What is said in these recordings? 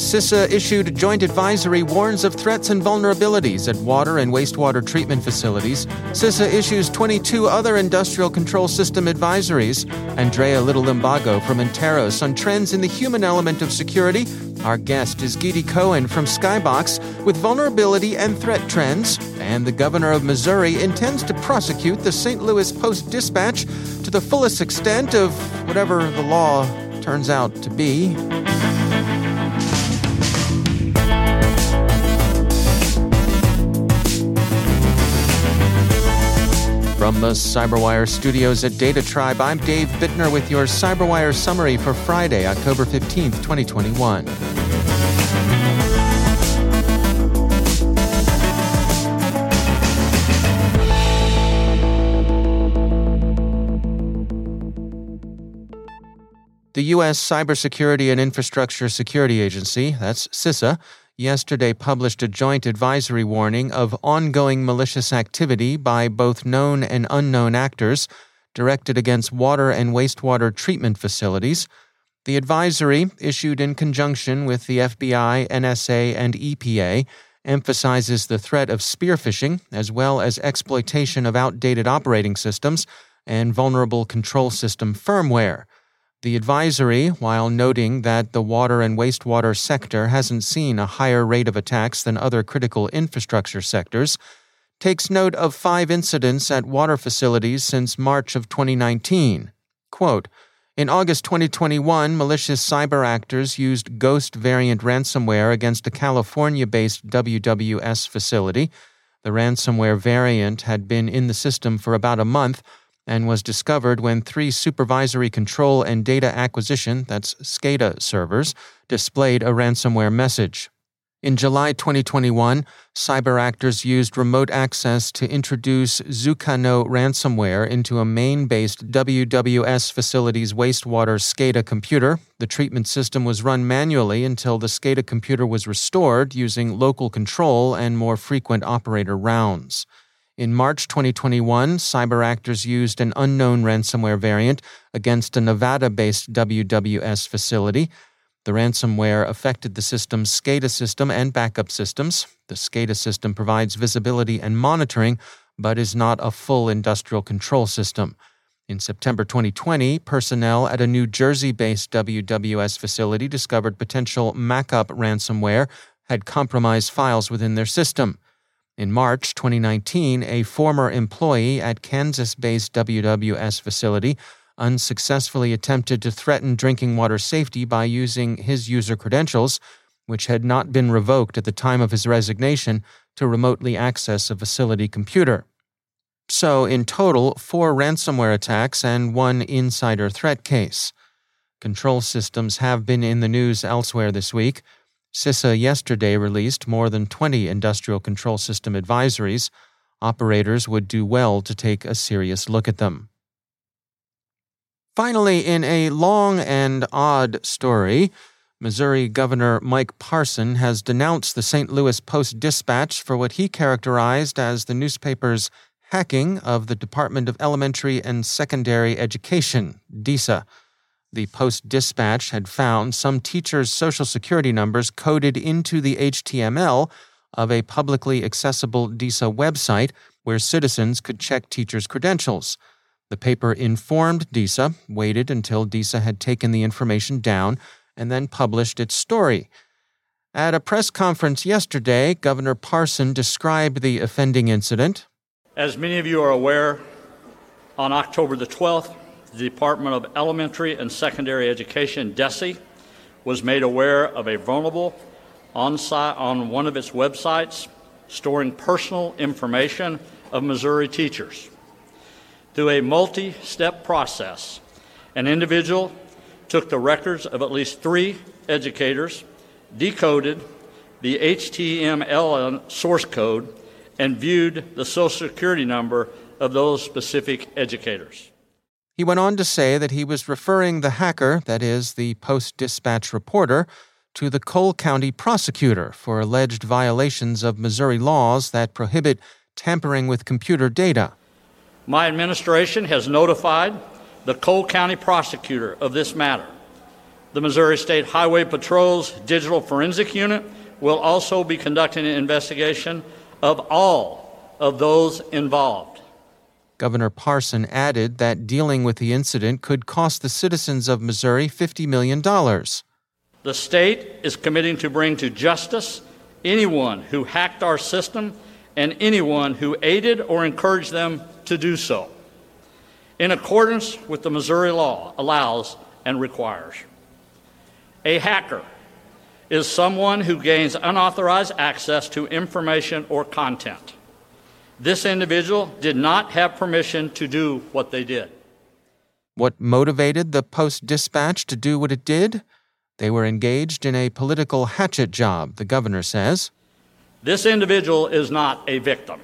CISA issued joint advisory warns of threats and vulnerabilities at water and wastewater treatment facilities. CISA issues 22 other industrial control system advisories. Andrea Little Limbago from Interos on trends in the human element of security. Our guest is Gidi Cohen from Skybox with vulnerability and threat trends. And the governor of Missouri intends to prosecute the St. Louis Post Dispatch to the fullest extent of whatever the law turns out to be. From the CyberWire studios at Data Tribe, I'm Dave Bittner with your CyberWire summary for Friday, October 15th, 2021. The U.S. Cybersecurity and Infrastructure Security Agency, that's CISA, yesterday published a joint advisory warning of ongoing malicious activity by both known and unknown actors directed against water and wastewater treatment facilities. The advisory, issued in conjunction with the FBI, NSA, and EPA, emphasizes the threat of spear phishing as well as exploitation of outdated operating systems and vulnerable control system firmware. The advisory, while noting that the water and wastewater sector hasn't seen a higher rate of attacks than other critical infrastructure sectors, takes note of five incidents at water facilities since March of 2019. Quote, in August 2021, malicious cyber actors used Ghost variant ransomware against a California based WWS facility. The ransomware variant had been in the system for about a month and was discovered when three supervisory control and data acquisition, that's SCADA servers, displayed a ransomware message. In July 2021, cyber actors used remote access to introduce Zucano ransomware into a Maine based WWS facility's wastewater SCADA computer. The treatment system was run manually until the SCADA computer was restored using local control and more frequent operator rounds. In March 2021, cyber actors used an unknown ransomware variant against a Nevada based WWS facility. The ransomware affected the system's SCADA system and backup systems. The SCADA system provides visibility and monitoring, but is not a full industrial control system. In September 2020, personnel at a New Jersey based WWS facility discovered potential Makop ransomware had compromised files within their system. In March 2019, a former employee at Kansas based WWS facility unsuccessfully attempted to threaten drinking water safety by using his user credentials, which had not been revoked at the time of his resignation, to remotely access a facility computer. So, in total, four ransomware attacks and one insider threat case. Control systems have been in the news elsewhere this week. CISA yesterday released more than 20 industrial control system advisories. Operators would do well to take a serious look at them. Finally, in a long and odd story, Missouri Governor Mike Parson has denounced the St. Louis Post Dispatch for what he characterized as the newspaper's hacking of the Department of Elementary and Secondary Education, DESE. The Post Dispatch had found some teachers' social security numbers coded into the HTML of a publicly accessible DESE website where citizens could check teachers' credentials. The paper informed DESE, waited until DESE had taken the information down, and then published its story. At a press conference yesterday, Governor Parson described the offending incident. As many of you are aware, on October the 12th, the Department of Elementary and Secondary Education, DESE, was made aware of a vulnerable on, site, on one of its websites storing personal information of Missouri teachers. Through a multi step process, an individual took the records of at least three educators, decoded the HTML source code, and viewed the Social Security number of those specific educators. He went on to say that he was referring the hacker, that is, the Post Dispatch reporter, to the Cole County prosecutor for alleged violations of Missouri laws that prohibit tampering with computer data. My administration has notified the Cole County prosecutor of this matter. The Missouri State Highway Patrol's Digital Forensic Unit will also be conducting an investigation of all of those involved. Governor Parson added that dealing with the incident could cost the citizens of Missouri $50 million. The state is committing to bring to justice anyone who hacked our system and anyone who aided or encouraged them to do so, in accordance with the Missouri law allows and requires. A hacker is someone who gains unauthorized access to information or content. This individual did not have permission to do what they did. What motivated the Post Dispatch to do what it did? They were engaged in a political hatchet job, the governor says. This individual is not a victim.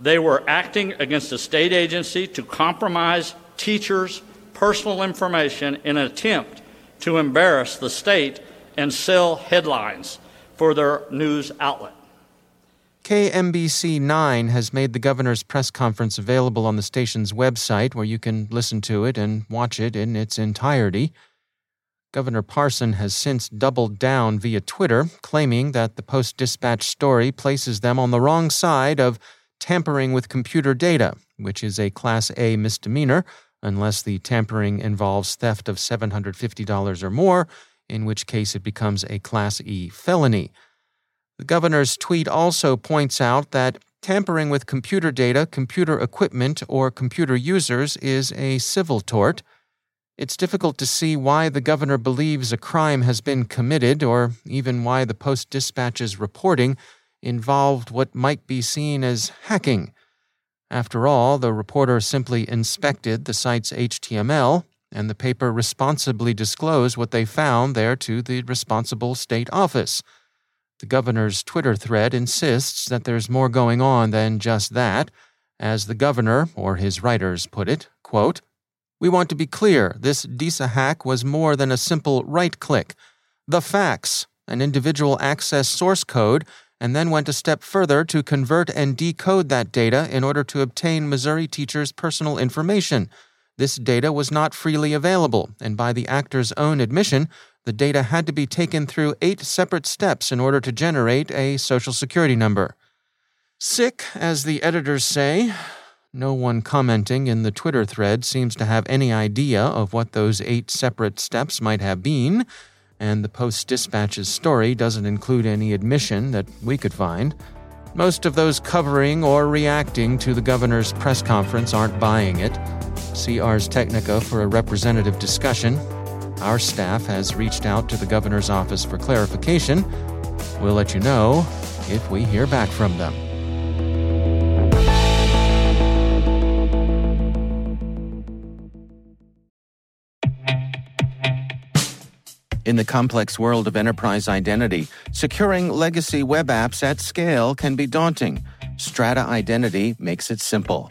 They were acting against a state agency to compromise teachers' personal information in an attempt to embarrass the state and sell headlines for their news outlet. KMBC 9 has made the governor's press conference available on the station's website where you can listen to it and watch it in its entirety. Governor Parson has since doubled down via Twitter, claiming that the Post Dispatch story places them on the wrong side of tampering with computer data, which is a Class A misdemeanor unless the tampering involves theft of $750 or more, in which case it becomes a Class E felony. The governor's tweet also points out that tampering with computer data, computer equipment, or computer users is a civil tort. It's difficult to see why the governor believes a crime has been committed, or even why the Post Dispatch's reporting involved what might be seen as hacking. After all, the reporter simply inspected the site's HTML, and the paper responsibly disclosed what they found there to the responsible state office. The governor's Twitter thread insists that there's more going on than just that. As the governor, or his writers, put it, quote, We want to be clear this DESE hack was more than a simple right click. The facts, an individual access source code and then went a step further to convert and decode that data in order to obtain Missouri teachers' personal information. This data was not freely available, and by the actor's own admission, the data had to be taken through eight separate steps in order to generate a Social Security number. Sic, as the editors say. No one commenting in the Twitter thread seems to have any idea of what those eight separate steps might have been and the Post Dispatch's story doesn't include any admission that we could find. Most of those covering or reacting to the governor's press conference aren't buying it. See Ars Technica for a representative discussion. Our staff has reached out to the governor's office for clarification. We'll let you know if we hear back from them. In the complex world of enterprise identity, securing legacy web apps at scale can be daunting. Strata Identity makes it simple.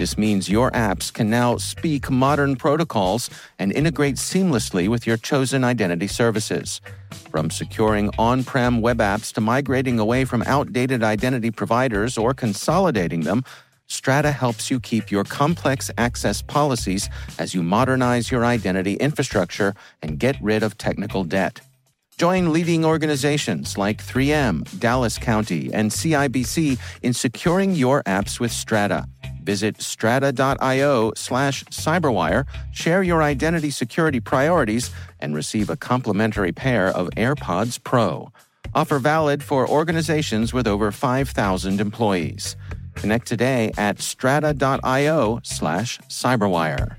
this means your apps can now speak modern protocols and integrate seamlessly with your chosen identity services. From securing on prem web apps to migrating away from outdated identity providers or consolidating them, Strata helps you keep your complex access policies as you modernize your identity infrastructure and get rid of technical debt. Join leading organizations like 3M, Dallas County, and CIBC in securing your apps with Strata. Visit strata.io slash cyberwire, share your identity security priorities, and receive a complimentary pair of AirPods Pro. Offer valid for organizations with over 5,000 employees. Connect today at strata.io slash cyberwire.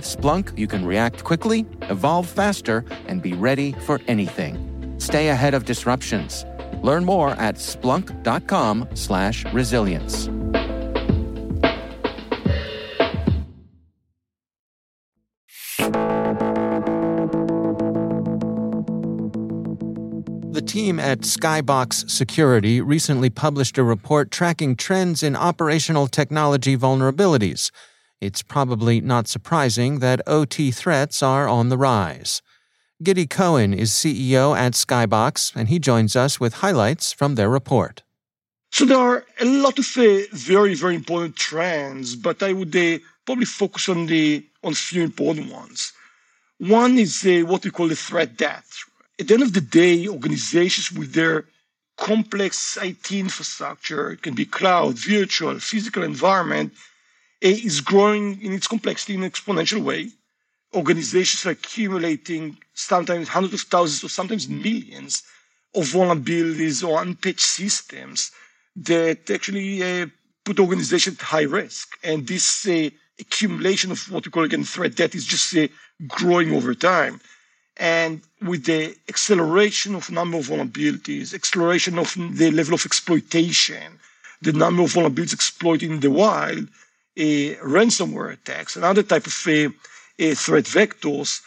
With Splunk, you can react quickly, evolve faster, and be ready for anything. Stay ahead of disruptions. Learn more at splunk.com/resilience. The team at Skybox Security recently published a report tracking trends in operational technology vulnerabilities it's probably not surprising that OT threats are on the rise. Gidi Cohen is CEO at Skybox, and he joins us with highlights from their report. So there are a lot of uh, very, very important trends, but I would uh, probably focus on the on a few important ones. One is uh, what we call the threat debt. At the end of the day, organizations with their complex IT infrastructure, it can be cloud, virtual, physical environment, is growing in its complexity in an exponential way. Organizations are accumulating sometimes hundreds of thousands or sometimes millions of vulnerabilities or unpatched systems that actually uh, put organizations at high risk. And this uh, accumulation of what we call again threat debt is just uh, growing over time. And with the acceleration of number of vulnerabilities, acceleration of the level of exploitation, the number of vulnerabilities exploited in the wild, ransomware attacks and other type of threat vectors,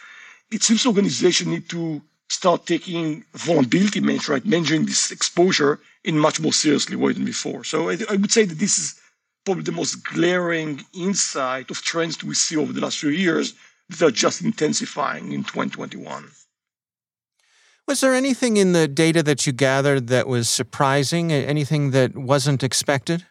it seems organizations need to start taking vulnerability management, right, managing this exposure in much more seriously way than before. So I, I, would say that this is probably the most glaring insight of trends we see over the last few years that are just intensifying in 2021. Was there anything in the data that you gathered that was surprising? Anything that wasn't expected?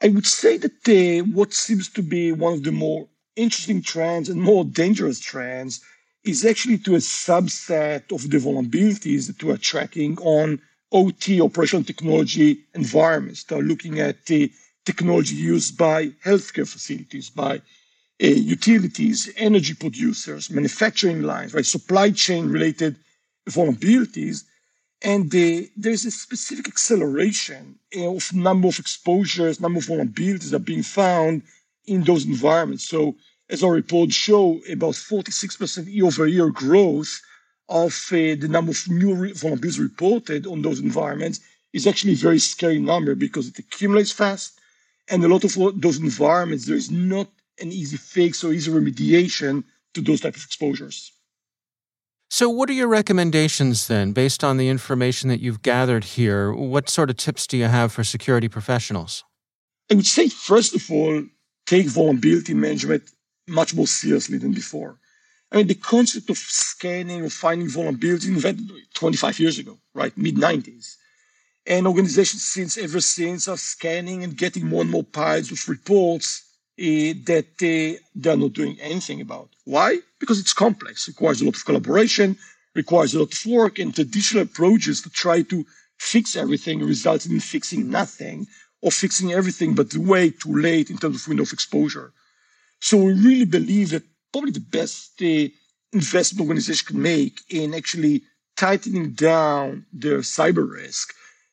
I would say that what seems to be one of the more interesting trends and more dangerous trends is actually to a subset of the vulnerabilities that we are tracking on OT, operational technology environments. They're looking at the technology used by healthcare facilities, by uh, utilities, energy producers, manufacturing lines, right, supply chain related vulnerabilities and the, there's a specific acceleration of number of exposures, number of vulnerabilities that are being found in those environments. So as our reports show, about 46% year-over-year growth of uh, the number of new vulnerabilities reported on those environments is actually a very scary number because it accumulates fast. And a lot of those environments, there is not an easy fix or easy remediation to those type of exposures. So, what are your recommendations then, based on the information that you've gathered here? What sort of tips do you have for security professionals? I would say, first of all, take vulnerability management much more seriously than before. I mean, the concept of scanning or finding vulnerabilities invented 25 years ago, right? Mid 90s. And organizations since ever since are scanning and getting more and more piles of reports uh, that uh, they're not doing anything about. Why? Because it's complex, requires a lot of collaboration, requires a lot of work, and traditional approaches to try to fix everything results in fixing nothing or fixing everything, but way too late in terms of window of exposure. So we really believe that probably the best uh, investment organization can make in actually tightening down their cyber risk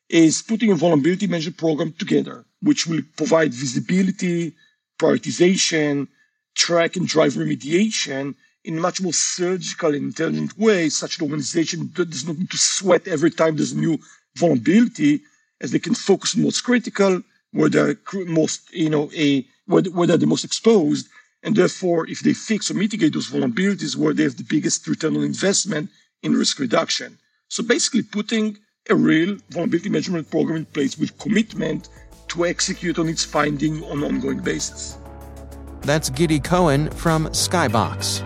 is putting a vulnerability management program together, which will provide visibility, prioritization, track and drive remediation in a much more surgical and intelligent way, such an organization does not need to sweat every time there's a new vulnerability, as they can focus on what's critical, where they're most, you know, a where, where they're the most exposed, and therefore, if they fix or mitigate those vulnerabilities, where they have the biggest return on investment in risk reduction. So basically, putting a real vulnerability management program in place with commitment to execute on its finding on an ongoing basis. That's Gidi Cohen from Skybox.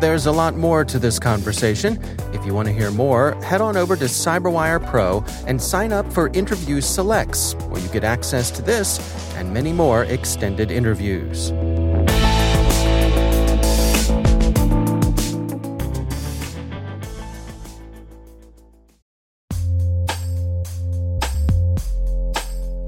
There's a lot more to this conversation. If you want to hear more, head on over to CyberWire Pro and sign up for Interview Selects, where you get access to this and many more extended interviews.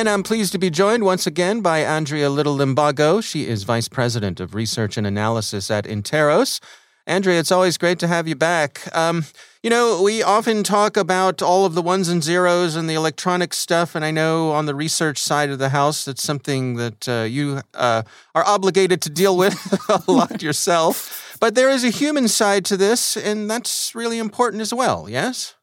And I'm pleased to be joined once again by Andrea Little Limbago. She is Vice President of Research and Analysis at Interos. Andrea, it's always great to have you back. Um, you know, we often talk about all of the ones and zeros and the electronic stuff, and I know on the research side of the house, that's something that uh, you uh, are obligated to deal with a lot yourself. But there is a human side to this, and that's really important as well, yes?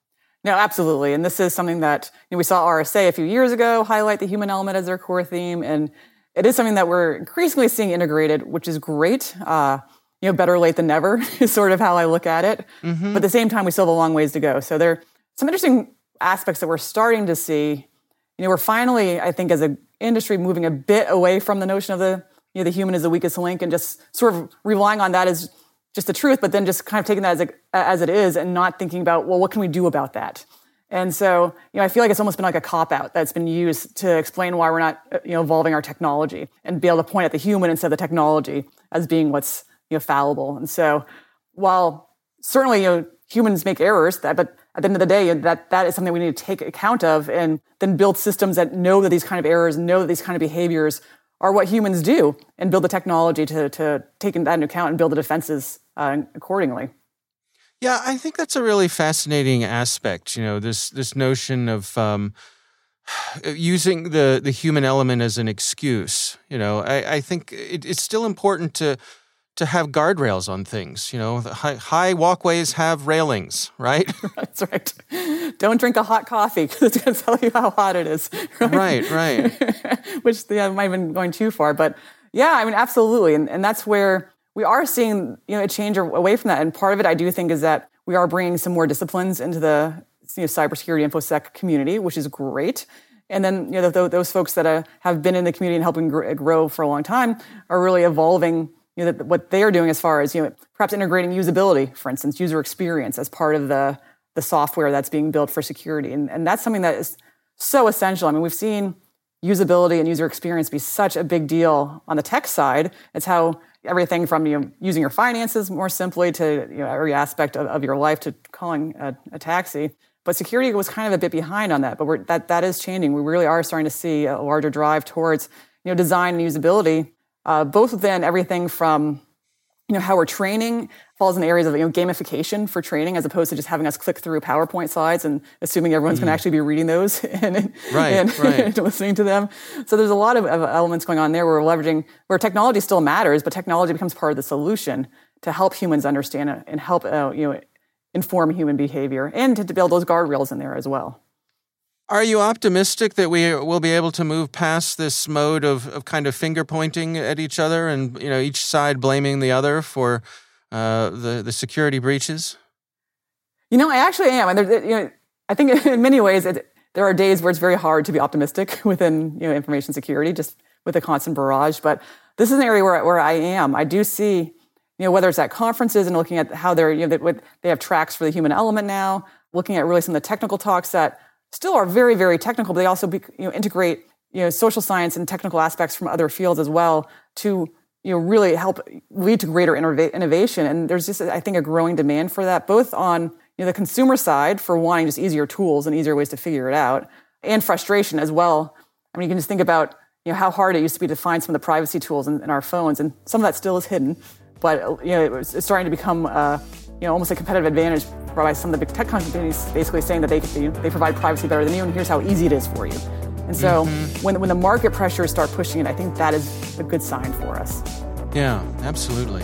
No, absolutely. And this is something that you know, we saw RSA a few years ago highlight the human element as their core theme. And it is something that we're increasingly seeing integrated, which is great. Uh, you know, better late than never is sort of how I look at it. Mm-hmm. But at the same time, we still have a long ways to go. So there are some interesting aspects that we're starting to see. You know, we're finally, I think, as an industry, moving a bit away from the notion of the you know the human is the weakest link and just sort of relying on that as just the truth, but then just kind of taking that as, a, as it is and not thinking about, well, what can we do about that? And so, you know, I feel like it's almost been like a cop out that's been used to explain why we're not, uh, you know, evolving our technology and be able to point at the human instead of the technology as being what's, you know, fallible. And so, while certainly, you know, humans make errors, that, but at the end of the day, that that is something we need to take account of and then build systems that know that these kind of errors, know that these kind of behaviors are what humans do and build the technology to, to take that into account and build the defenses uh, accordingly. Yeah, I think that's a really fascinating aspect. You know, this this notion of um, using the the human element as an excuse. You know, I, I think it, it's still important to to have guardrails on things. You know, high, high, walkways have railings, right? That's right. Don't drink a hot coffee because it's going to tell you how hot it is. Right, right. right. Which yeah, might have been going too far, but yeah, I mean, absolutely, and and that's where we are seeing you know a change away from that. And part of it, I do think, is that we are bringing some more disciplines into the you know, cybersecurity infosec community, which is great. And then you know those folks that uh, have been in the community and helping grow for a long time are really evolving you know, what they are doing as far as you know, perhaps integrating usability, for instance, user experience as part of the the software that's being built for security, and and that's something that is so essential. I mean, we've seen usability and user experience be such a big deal on the tech side. It's how everything from you know, using your finances more simply to you know, every aspect of, of your life to calling a, a, taxi. But security was kind of a bit behind on that, but that that is changing. We really are starting to see a larger drive towards you know design and usability uh, both within everything from you know how we're training falls in areas of you know, gamification for training as opposed to just having us click through PowerPoint slides and assuming everyone's mm. going to actually be reading those and, right, and, right. and, listening to them. So there's a lot of, of, elements going on there where we're leveraging where technology still matters, but technology becomes part of the solution to help humans understand it and help uh, you know inform human behavior and to, to build those guardrails in there as well. Are you optimistic that we will be able to move past this mode of, of kind of finger pointing at each other and you know each side blaming the other for uh, the the security breaches? You know, I actually am, and there, you know, I think in many ways it, there are days where it's very hard to be optimistic within you know information security, just with a constant barrage. But this is an area where where I am. I do see, you know, whether it's at conferences and looking at how they're you know they, they have tracks for the human element now, looking at really some of the technical talks that still are very very technical, but they also be, you know integrate you know social science and technical aspects from other fields as well to you know really help lead to greater innovation. And there's just I think a growing demand for that, both on you know, the consumer side for wanting just easier tools and easier ways to figure it out, and frustration as well. I mean, you can just think about you know how hard it used to be to find some of the privacy tools in, in our phones, and some of that still is hidden. But you know, it's, starting to become uh, you know almost a competitive advantage by some of the big tech companies basically saying that they they provide privacy better than you, and here's how easy it is for you. And so mm-hmm. when when the market pressures start pushing it, I think that is a good sign for us. Yeah, absolutely.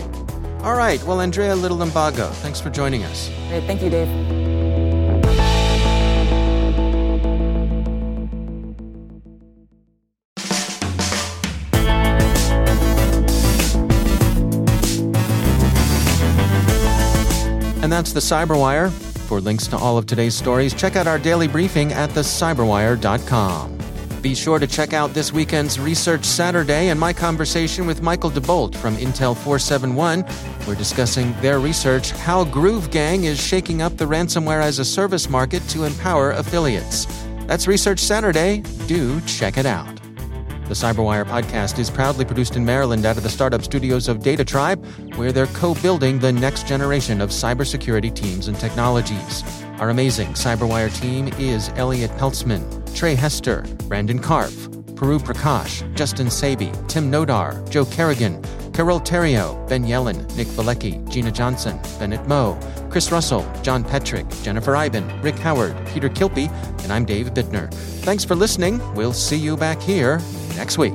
All right. Well, Andrea Little thanks for joining us. Great. Thank you, Dave. And that's the Cyberwire. For links to all of today's stories, check out our daily briefing at thecyberwire.com. Be sure to check out this weekend's Research Saturday and my conversation with Michael DeBolt from Intel 471. We're discussing their research, how Groove Gang is shaking up the ransomware as a service market to empower affiliates. That's Research Saturday. Do check it out. The Cyberwire podcast is proudly produced in Maryland out of the startup studios of Data Tribe, where they're co building the next generation of cybersecurity teams and technologies. Our amazing Cyberwire team is Elliot Peltzman, Trey Hester, Brandon Karpf, Puru Prakash, Justin Sabie, Tim Nodar, Joe Kerrigan, Carole Theriault, Ben Yellen, Nick Veliky, Gina Johnson, Bennett Moe, Chris Russell, John Petrick, Jennifer Eiben, Rick Howard, Peter Kilpe, and I'm Dave Bittner. Thanks for listening. We'll see you back here next week.